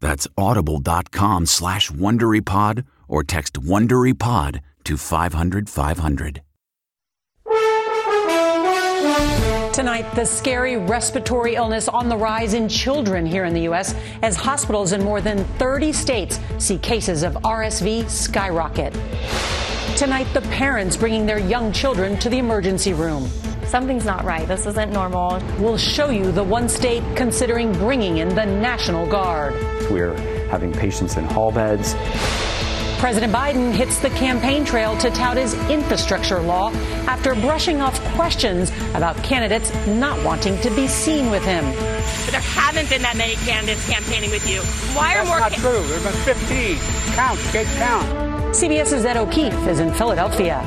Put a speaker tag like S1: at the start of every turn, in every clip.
S1: That's audible.com slash WonderyPod or text WonderyPod to 500 500.
S2: Tonight, the scary respiratory illness on the rise in children here in the U.S. as hospitals in more than 30 states see cases of RSV skyrocket. Tonight, the parents bringing their young children to the emergency room.
S3: Something's not right. This isn't normal.
S2: We'll show you the one state considering bringing in the National Guard.
S4: We're having patients in hall beds.
S2: President Biden hits the campaign trail to tout his infrastructure law after brushing off questions about candidates not wanting to be seen with him.
S5: But there haven't been that many candidates campaigning with you. Why
S6: That's
S5: are more?
S6: not true. There have been 15. Count, kid, count.
S2: CBS's Ed O'Keefe is in Philadelphia.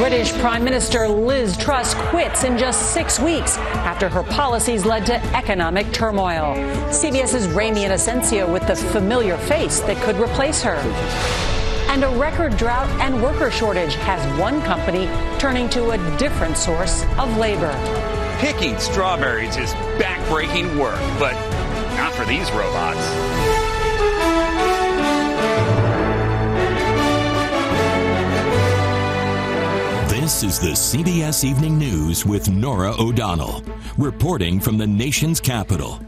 S2: British Prime Minister Liz Truss quits in just six weeks after her policies led to economic turmoil. CBS's Ramy Inocencio with the familiar face that could replace her. And a record drought and worker shortage has one company turning to a different source of labor.
S7: Picking strawberries is backbreaking work, but not for these robots.
S8: This is the CBS Evening News with Norah O'Donnell, reporting from the nation's capital.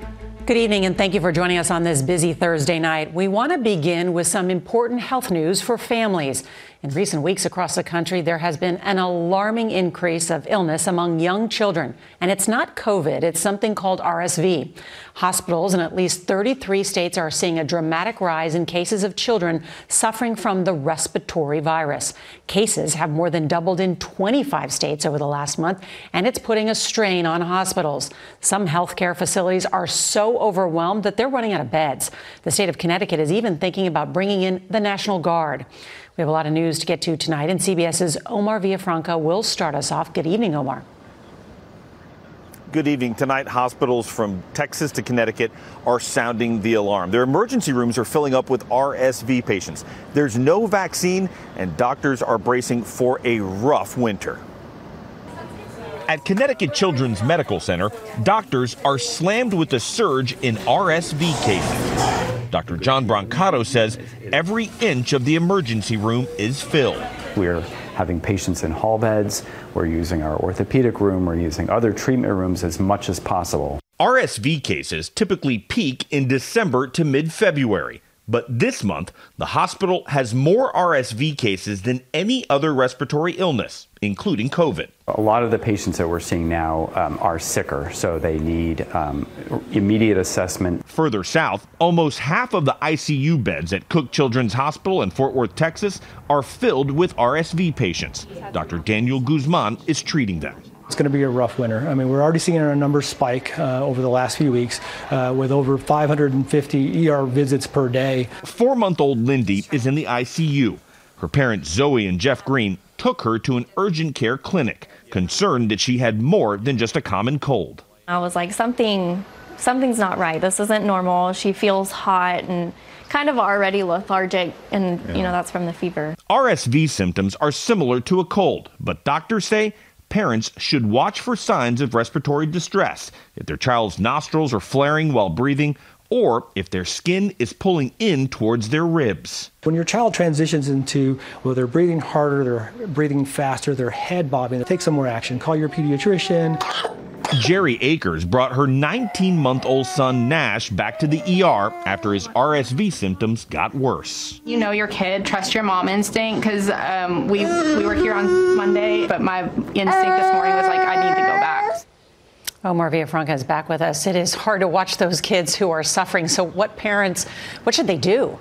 S2: Good evening, and thank you for joining us on this busy Thursday night. We want to begin with some important health news for families. In recent weeks across the country, there has been an alarming increase of illness among young children. And it's not COVID, it's something called RSV. Hospitals in at least 33 states are seeing a dramatic rise in cases of children suffering from the respiratory virus. Cases have more than doubled in 25 states over the last month, and it's putting a strain on hospitals. Some healthcare facilities are so overwhelmed that they're running out of beds. The state of Connecticut is even thinking about bringing in the National Guard. We have a lot of news to get to tonight, and CBS's Omar Villafranca will start us off. Good evening, Omar.
S9: Good evening. Tonight, hospitals from Texas to Connecticut are sounding the alarm. Their emergency rooms are filling up with RSV patients. There's no vaccine, and doctors are bracing for a rough winter. At Connecticut Children's Medical Center, doctors are slammed with a surge in RSV cases. Dr. John Brancato says every inch of the emergency room is filled.
S4: We're having patients in hall beds. We're using our orthopedic room. We're using other treatment rooms as much as possible.
S9: RSV cases typically peak in December to mid February. But this month, the hospital has more RSV cases than any other respiratory illness, including COVID.
S4: A lot of the patients that we're seeing now um, are sicker, so they need um, immediate assessment.
S9: Further south, almost half of the ICU beds at Cook Children's Hospital in Fort Worth, Texas, are filled with RSV patients. Dr. Daniel Guzman is treating them.
S10: It's going to be a rough winter. I mean, we're already seeing our numbers spike uh, over the last few weeks uh, with over 550 ER visits per day.
S9: Four month old Lindy is in the ICU. Her parents, Zoe and Jeff Green, took her to an urgent care clinic, concerned that she had more than just a common cold.
S3: I was like, something, something's not right. This isn't normal. She feels hot and kind of already lethargic, and yeah. you know that's from the fever.
S9: RSV symptoms are similar to a cold, but doctors say parents should watch for signs of respiratory distress if their child's nostrils are flaring while breathing or if their skin is pulling in towards their ribs.
S10: When your child transitions into, well, they're breathing harder, they're breathing faster, their head bobbing, take some more action. Call your pediatrician.
S9: Jerry Akers brought her 19 month old son Nash back to the ER after his RSV symptoms got worse.
S11: You know your kid, trust your mom instinct because um, we, we were here on Monday, but my instinct this morning was like, I need to go back.
S2: Omar Villafranca is back with us. It is hard to watch those kids who are suffering. So, what parents, what should they do?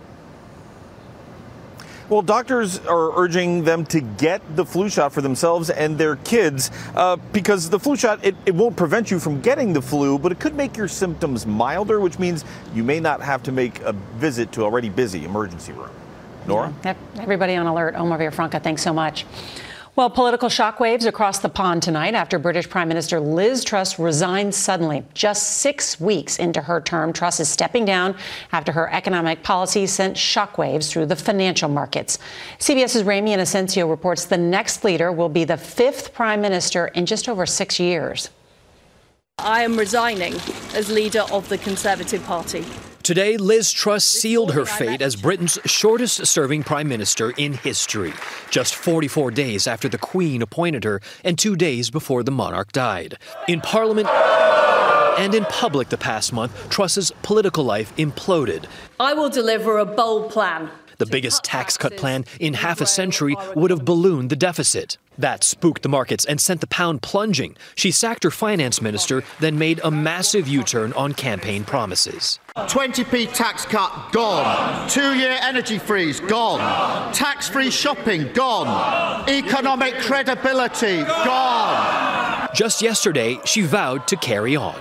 S9: Well, doctors are urging them to get the flu shot for themselves and their kids uh, because the flu shot, it, it won't prevent you from getting the flu, but it could make your symptoms milder, which means you may not have to make a visit to already busy emergency room. Norah?
S2: Yeah, everybody on alert. Omar Villafranca, thanks so much. Well, political shockwaves across the pond tonight after British Prime Minister Liz Truss resigned suddenly. Just six weeks into her term, Truss is stepping down after her economic policy sent shockwaves through the financial markets. CBS's Ramy Inocencio reports the next leader will be the fifth prime minister in just over six years.
S12: I am resigning as leader of the Conservative Party.
S13: Today, Liz Truss sealed her fate as Britain's shortest serving prime minister in history, just 44 days after the Queen appointed her and two days before the monarch died. In Parliament, and in public the past month, Truss's political life imploded.
S12: I will deliver a bold plan
S13: the biggest tax cut plan in half a century would have ballooned the deficit. That spooked the markets and sent the pound plunging. She sacked her finance minister, then made a massive U turn on campaign promises.
S14: 20p tax cut, gone. Two year energy freeze, gone. Tax free shopping, gone. Economic credibility, gone.
S13: Just yesterday, she vowed to carry on.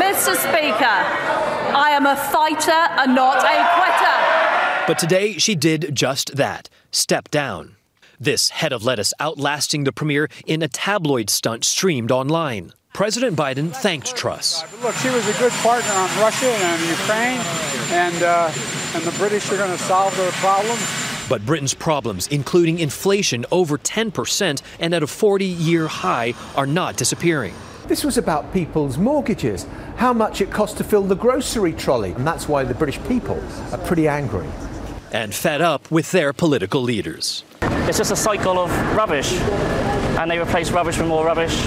S12: Mr. Speaker, I am a fighter and not a quitter.
S13: But today she did just that step down. This head of lettuce outlasting the premier in a tabloid stunt streamed online. President Biden thanked Truss.
S6: Look, she was a good partner on Russia and on Ukraine, and, uh, and the British are going to solve their problems.
S13: But Britain's problems, including inflation over 10% and at a 40 year high, are not disappearing.
S15: This was about people's mortgages, how much it cost to fill the grocery trolley, and that's why the British people are pretty angry
S13: and fed up with their political leaders.
S16: It's just a cycle of rubbish, and they replace rubbish with more rubbish.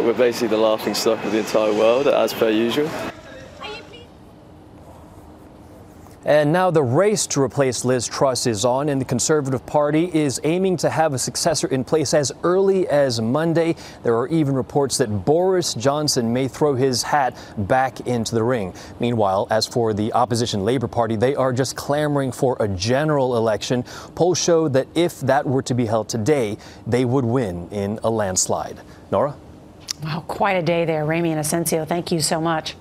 S17: We're basically the laughing stock of the entire world, as per usual.
S13: And now the race to replace Liz Truss is on, and the Conservative Party is aiming to have a successor in place as early as Monday. There are even reports that Boris Johnson may throw his hat back into the ring. Meanwhile, as for the opposition Labour Party, they are just clamoring for a general election. Polls show that if that were to be held today, they would win in a landslide. Norah?
S2: Wow, quite a day there, Ramy Inocencio. Thank you so much.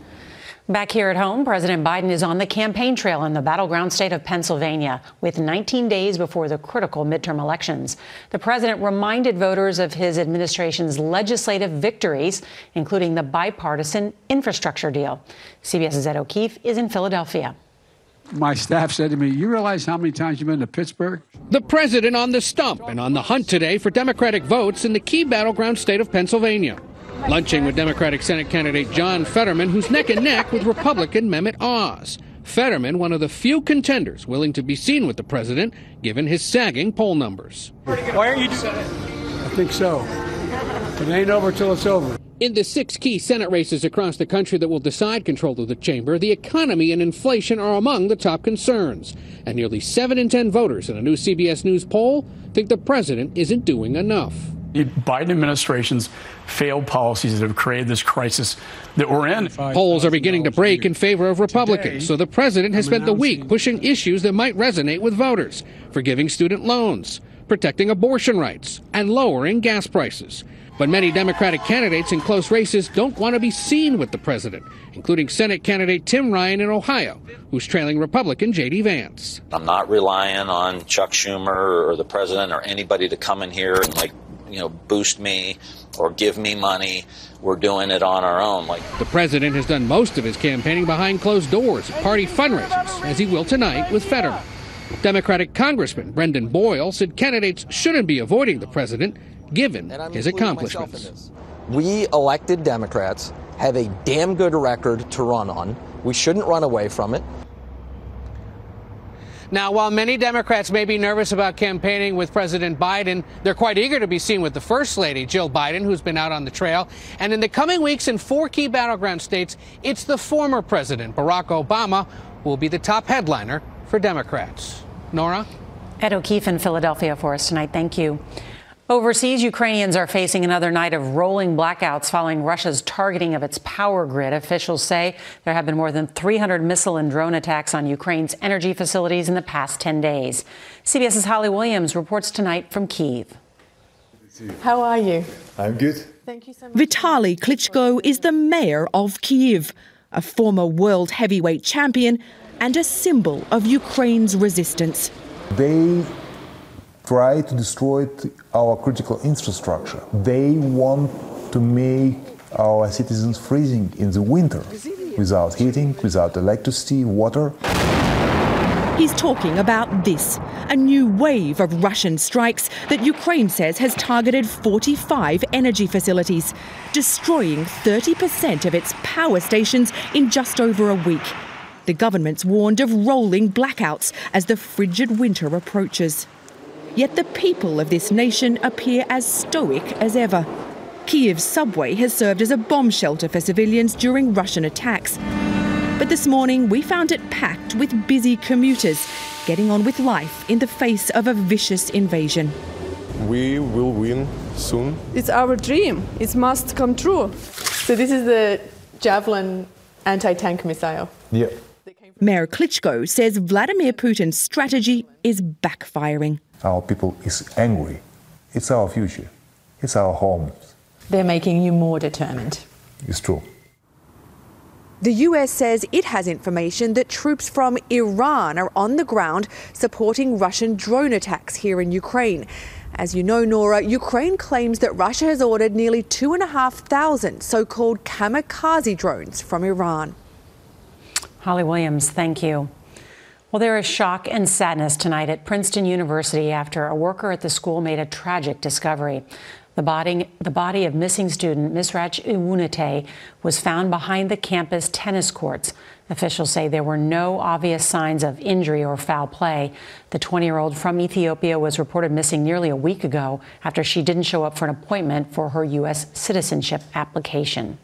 S2: Back here at home, President Biden is on the campaign trail in the battleground state of Pennsylvania with 19 days before the critical midterm elections. The president reminded voters of his administration's legislative victories, including the bipartisan infrastructure deal. CBS's Ed O'Keefe is in Philadelphia.
S18: My staff said to me, You realize how many times you've been to Pittsburgh?
S19: The president on the stump and on the hunt today for Democratic votes in the key battleground state of Pennsylvania lunching with Democratic Senate candidate John Fetterman, who's neck and neck with Republican Mehmet Oz. Fetterman, one of the few contenders willing to be seen with the president, given his sagging poll numbers.
S18: Why aren't you doing I think so. It ain't over till it's over.
S19: In the six key Senate races across the country that will decide control of the chamber, the economy and inflation are among the top concerns. And nearly 7 in 10 voters in a new CBS News poll think the president isn't doing enough.
S18: The Biden administration's failed policies that have created this crisis that we're in.
S19: Polls are beginning to break in favor of Republicans, so the president has spent the week pushing issues that might resonate with voters, forgiving student loans, protecting abortion rights, and lowering gas prices. But many Democratic candidates in close races don't want to be seen with the president, including Senate candidate Tim Ryan in Ohio, who's trailing Republican J.D. Vance.
S20: I'm not relying on Chuck Schumer or the president or anybody to come in here and, like, you know, boost me or give me money. We're doing it on our own. Like
S19: the president has done most of his campaigning behind closed doors at party fundraisers, as he will tonight with Fetterman. Democratic Congressman Brendan Boyle said candidates shouldn't be avoiding the president given his accomplishments.
S21: We elected Democrats have a damn good record to run on. We shouldn't run away from it.
S19: Now, while many Democrats may be nervous about campaigning with President Biden, they're quite eager to be seen with the First Lady, Jill Biden, who's been out on the trail. And in the coming weeks in four key battleground states, it's the former president, Barack Obama, who will be the top headliner for Democrats. Norah?
S2: Ed O'Keefe in Philadelphia for us tonight. Thank you. Overseas, Ukrainians are facing another night of rolling blackouts following Russia's targeting of its power grid. Officials say there have been more than 300 missile and drone attacks on Ukraine's energy facilities in the past 10 days. CBS's Holly Williams reports tonight from Kiev.
S22: How are you?
S23: I'm good.
S22: Thank you so much.
S24: Vitaly Klitschko is the mayor of Kiev, a former world heavyweight champion and a symbol of Ukraine's resistance.
S23: They try to destroy our critical infrastructure. They want to make our citizens freezing in the winter without heating, without electricity, water.
S24: He's talking about this a new wave of Russian strikes that Ukraine says has targeted 45 energy facilities, destroying 30% of its power stations in just over a week. The government's warned of rolling blackouts as the frigid winter approaches. Yet the people of this nation appear as stoic as ever. Kiev's subway has served as a bomb shelter for civilians during Russian attacks. But this morning we found it packed with busy commuters getting on with life in the face of a vicious invasion.
S23: We will win soon.
S22: It's our dream. It must come true. So this is the Javelin anti-tank missile.
S23: Yeah.
S24: Mayor Klitschko says Vladimir Putin's strategy is backfiring.
S23: Our people is angry. It's our future. It's our home.
S22: They're making you more determined.
S23: It's true.
S24: The US says it has information that troops from Iran are on the ground supporting Russian drone attacks here in Ukraine. As you know, Norah, Ukraine claims that Russia has ordered nearly 2,500 so called kamikaze drones from Iran.
S2: Holly Williams, thank you. Well, there is shock and sadness tonight at Princeton University after a worker at the school made a tragic discovery. The body, the body of missing student Misrach Ewunetie was found behind the campus tennis courts. Officials say there were no obvious signs of injury or foul play. The 20 year old from Ethiopia was reported missing nearly a week ago after she didn't show up for an appointment for her U.S. citizenship application.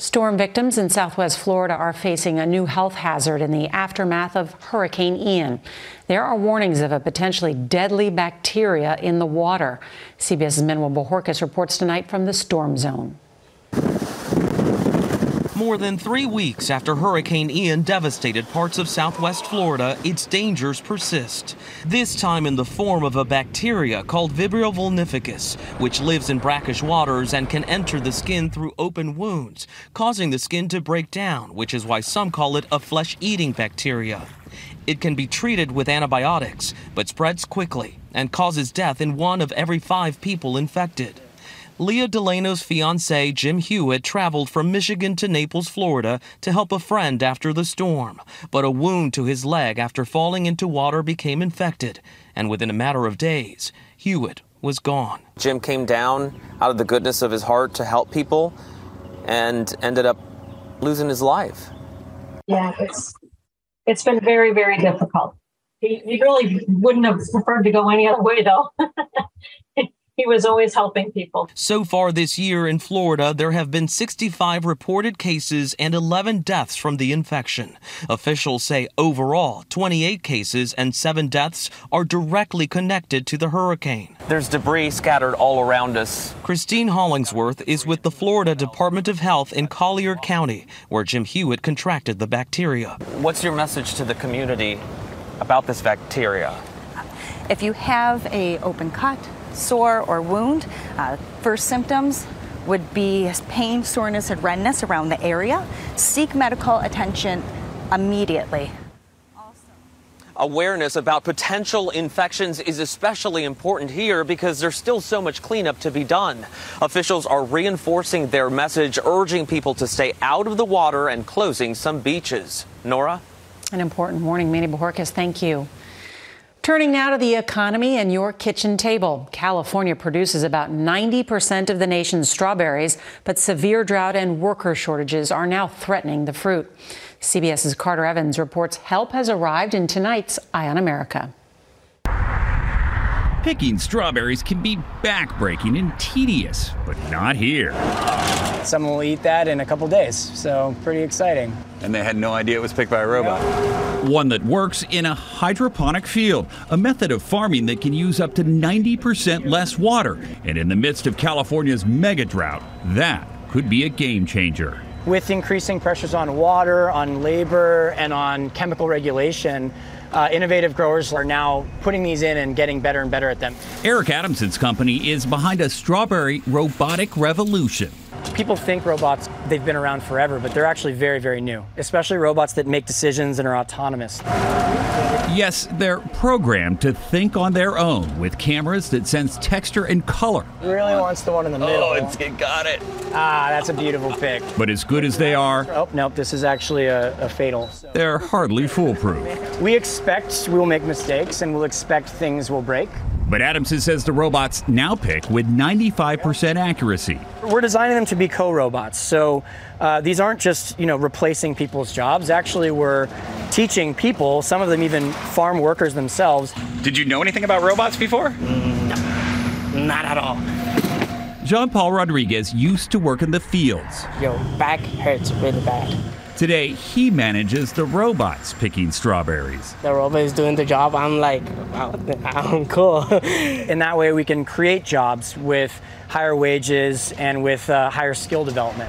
S2: Storm victims in southwest Florida are facing a new health hazard in the aftermath of Hurricane Ian. There are warnings of a potentially deadly bacteria in the water. CBS's Manuel Bojorquez reports tonight from the storm zone.
S25: More than three weeks after Hurricane Ian devastated parts of southwest Florida, its dangers persist. This time in the form of a bacteria called Vibrio vulnificus, which lives in brackish waters and can enter the skin through open wounds, causing the skin to break down, which is why some call it a flesh eating bacteria. It can be treated with antibiotics, but spreads quickly and causes death in one of every five people infected. Leah Delano's fiance, Jim Hewitt, traveled from Michigan to Naples, Florida to help a friend after the storm. But a wound to his leg after falling into water became infected, and within a matter of days, Hewitt was gone.
S26: Jim came down out of the goodness of his heart to help people and ended up losing his life.
S27: Yeah, it's it's been very, very difficult. He, he really wouldn't have preferred to go any other way, though. he was always helping people.
S25: So far this year in Florida, there have been 65 reported cases and 11 deaths from the infection. Officials say overall, 28 cases and 7 deaths are directly connected to the hurricane.
S26: There's debris scattered all around us.
S25: Christine Hollingsworth is with the Florida Department of Health in Collier County, where Jim Hewitt contracted the bacteria.
S26: What's your message to the community about this bacteria?
S28: If you have a open cut,
S29: sore, or wound. Uh, first symptoms would be pain, soreness, and redness around the area. Seek medical attention immediately.
S26: Awareness about potential infections is especially important here because there's still so much cleanup to be done. Officials are reinforcing their message, urging people to stay out of the water and closing some beaches. Norah?
S2: An important warning. Manny Bojorquez, thank you. Turning now to the economy and your kitchen table. California produces about 90% of the nation's strawberries, but severe drought and worker shortages are now threatening the fruit. CBS's Carter Evans reports help has arrived in tonight's Eye on America.
S30: Picking strawberries can be backbreaking and tedious, but not here.
S31: Someone will eat that in a couple days, so pretty exciting.
S32: And they had no idea it was picked by a robot.
S30: One that works in a hydroponic field, a method of farming that can use up to 90% less water. And in the midst of California's mega drought, that could be a game changer.
S31: With increasing pressures on water, on labor, and on chemical regulation, uh, innovative growers are now putting these in and getting better and better at them.
S30: Eric Adamson's company is behind a strawberry robotic revolution.
S31: People think robots, they've been around forever, but they're actually very, very new, especially robots that make decisions and are autonomous.
S30: Yes, they're programmed to think on their own with cameras that sense texture and color.
S31: Really wants the one in the middle.
S32: Oh, it's, it got it.
S31: Ah, that's a beautiful pick.
S30: But as good as they are,
S31: Oh, nope, this is actually a, a fatal.
S30: they're hardly foolproof.
S31: We expect we will make mistakes and we'll expect things will break.
S30: But Adamson says the robots now pick with 95% accuracy.
S31: We're designing them to be co-robots, so uh, these aren't just you know replacing people's jobs. Actually, we're teaching people, some of them even farm workers themselves.
S32: Did you know anything about robots before?
S31: No, not at all.
S30: Jean Paul Rodriguez used to work in the fields.
S31: Your back hurts really bad.
S30: Today, he manages the robots picking strawberries.
S31: The robot is doing the job. I'm like, wow, I'm cool. In that way, we can create jobs with higher wages and with uh, higher skill development.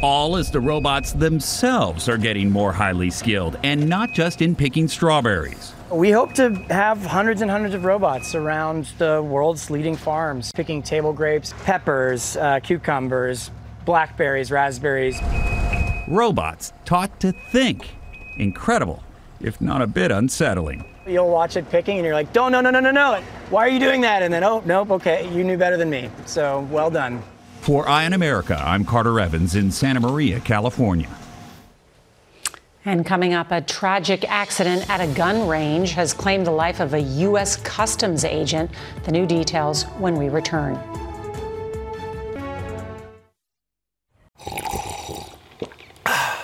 S30: All as the robots themselves are getting more highly skilled, and not just in picking strawberries.
S31: We hope to have hundreds and hundreds of robots around the world's leading farms, picking table grapes, peppers, uh, cucumbers, blackberries, raspberries.
S30: Robots taught to think. Incredible, if not a bit unsettling.
S31: You'll watch it picking and you're like, no, no, no, no, no, no. Why are you doing that? And then, oh, nope, okay, you knew better than me. So well done.
S30: For Eye on America, I'm Carter Evans in Santa Maria, California.
S2: And coming up, a tragic accident at a gun range has claimed the life of a U.S. Customs agent. The new details when we return.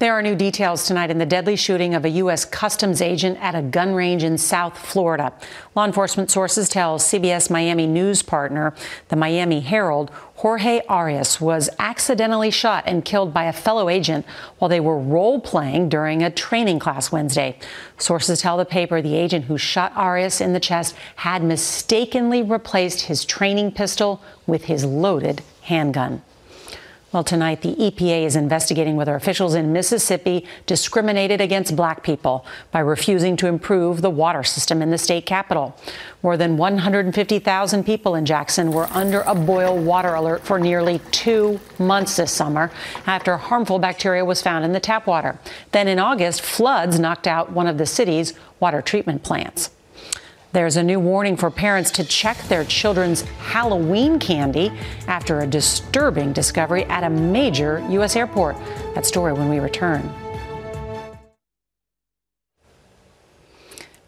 S2: There are new details tonight in the deadly shooting of a U.S. Customs agent at a gun range in South Florida. Law enforcement sources tell CBS Miami news partner, the Miami Herald, Jorge Arias was accidentally shot and killed by a fellow agent while they were role playing during a training class Wednesday. Sources tell the paper the agent who shot Arias in the chest had mistakenly replaced his training pistol with his loaded handgun. Well, tonight, the EPA is investigating whether officials in Mississippi discriminated against black people by refusing to improve the water system in the state capital. More than 150,000 people in Jackson were under a boil water alert for nearly two months this summer after harmful bacteria was found in the tap water. Then in August, floods knocked out one of the city's water treatment plants. There's a new warning for parents to check their children's Halloween candy after a disturbing discovery at a major U.S. airport. That story when we return.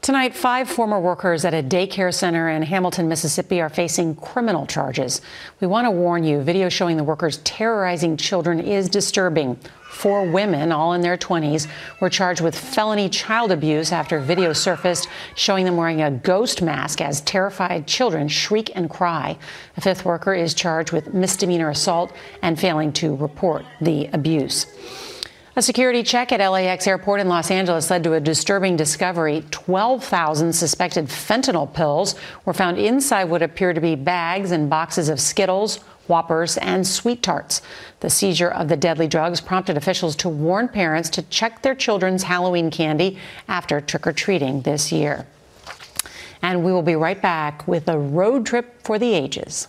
S2: Tonight, five former workers at a daycare center in Hamilton, Mississippi are facing criminal charges. We want to warn you video showing the workers terrorizing children is disturbing. Four women, all in their 20s, were charged with felony child abuse after video surfaced showing them wearing a ghost mask as terrified children shriek and cry. A fifth worker is charged with misdemeanor assault and failing to report the abuse. A security check at LAX airport in Los Angeles led to a disturbing discovery. 12,000 suspected fentanyl pills were found inside what appear to be bags and boxes of Skittles, Whoppers, and SweeTarts. The seizure of the deadly drugs prompted officials to warn parents to check their children's Halloween candy after trick or treating this year. And we will be right back with a road trip for the ages.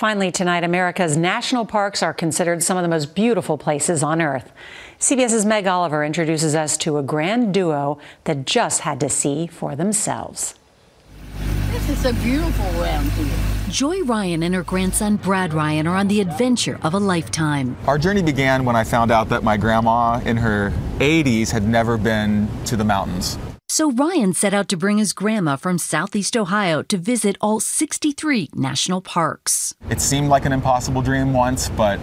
S2: Finally, tonight, America's national parks are considered some of the most beautiful places on earth. CBS's Meg Oliver introduces us to a grand duo that just had to see for themselves.
S33: This is so beautiful around here.
S34: Joy Ryan and her grandson Brad Ryan are on the adventure of a lifetime.
S35: Our journey began when I found out that my grandma in her 80s had never been to the mountains.
S34: So Ryan set out to bring his grandma from Southeast Ohio to visit all 63 national parks.
S35: It seemed like an impossible dream once, but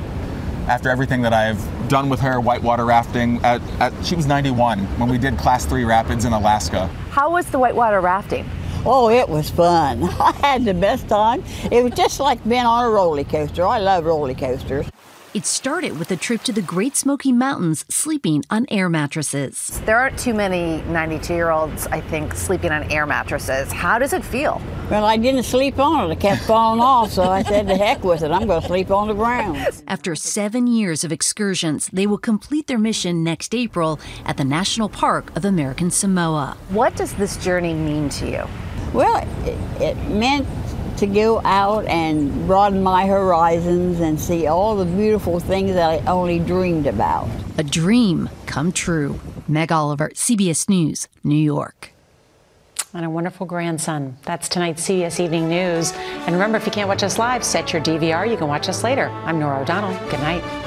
S35: after everything that I've done with her, whitewater rafting, at, at, she was 91 when we did class three rapids in Alaska.
S29: How was the whitewater rafting?
S33: Oh, it was fun. I had the best time. It was just like being on a roller coaster. I love roller coasters.
S34: It started with a trip to the Great Smoky Mountains sleeping on air mattresses.
S29: There aren't too many 92 year olds, I think, sleeping on air mattresses. How does it feel?
S33: Well, I didn't sleep on it. It kept falling off, so I said, the heck with it. I'm going to sleep on the ground.
S34: After seven years of excursions, they will complete their mission next April at the National Park of American Samoa.
S29: What does this journey mean to you?
S33: Well, it, it meant to go out and broaden my horizons and see all the beautiful things that I only dreamed about.
S34: A dream come true. Meg Oliver, CBS News, New York.
S2: And a wonderful grandson. That's tonight's CBS Evening News. And remember, if you can't watch us live, set your DVR. You can watch us later. I'm Norah O'Donnell. Good night.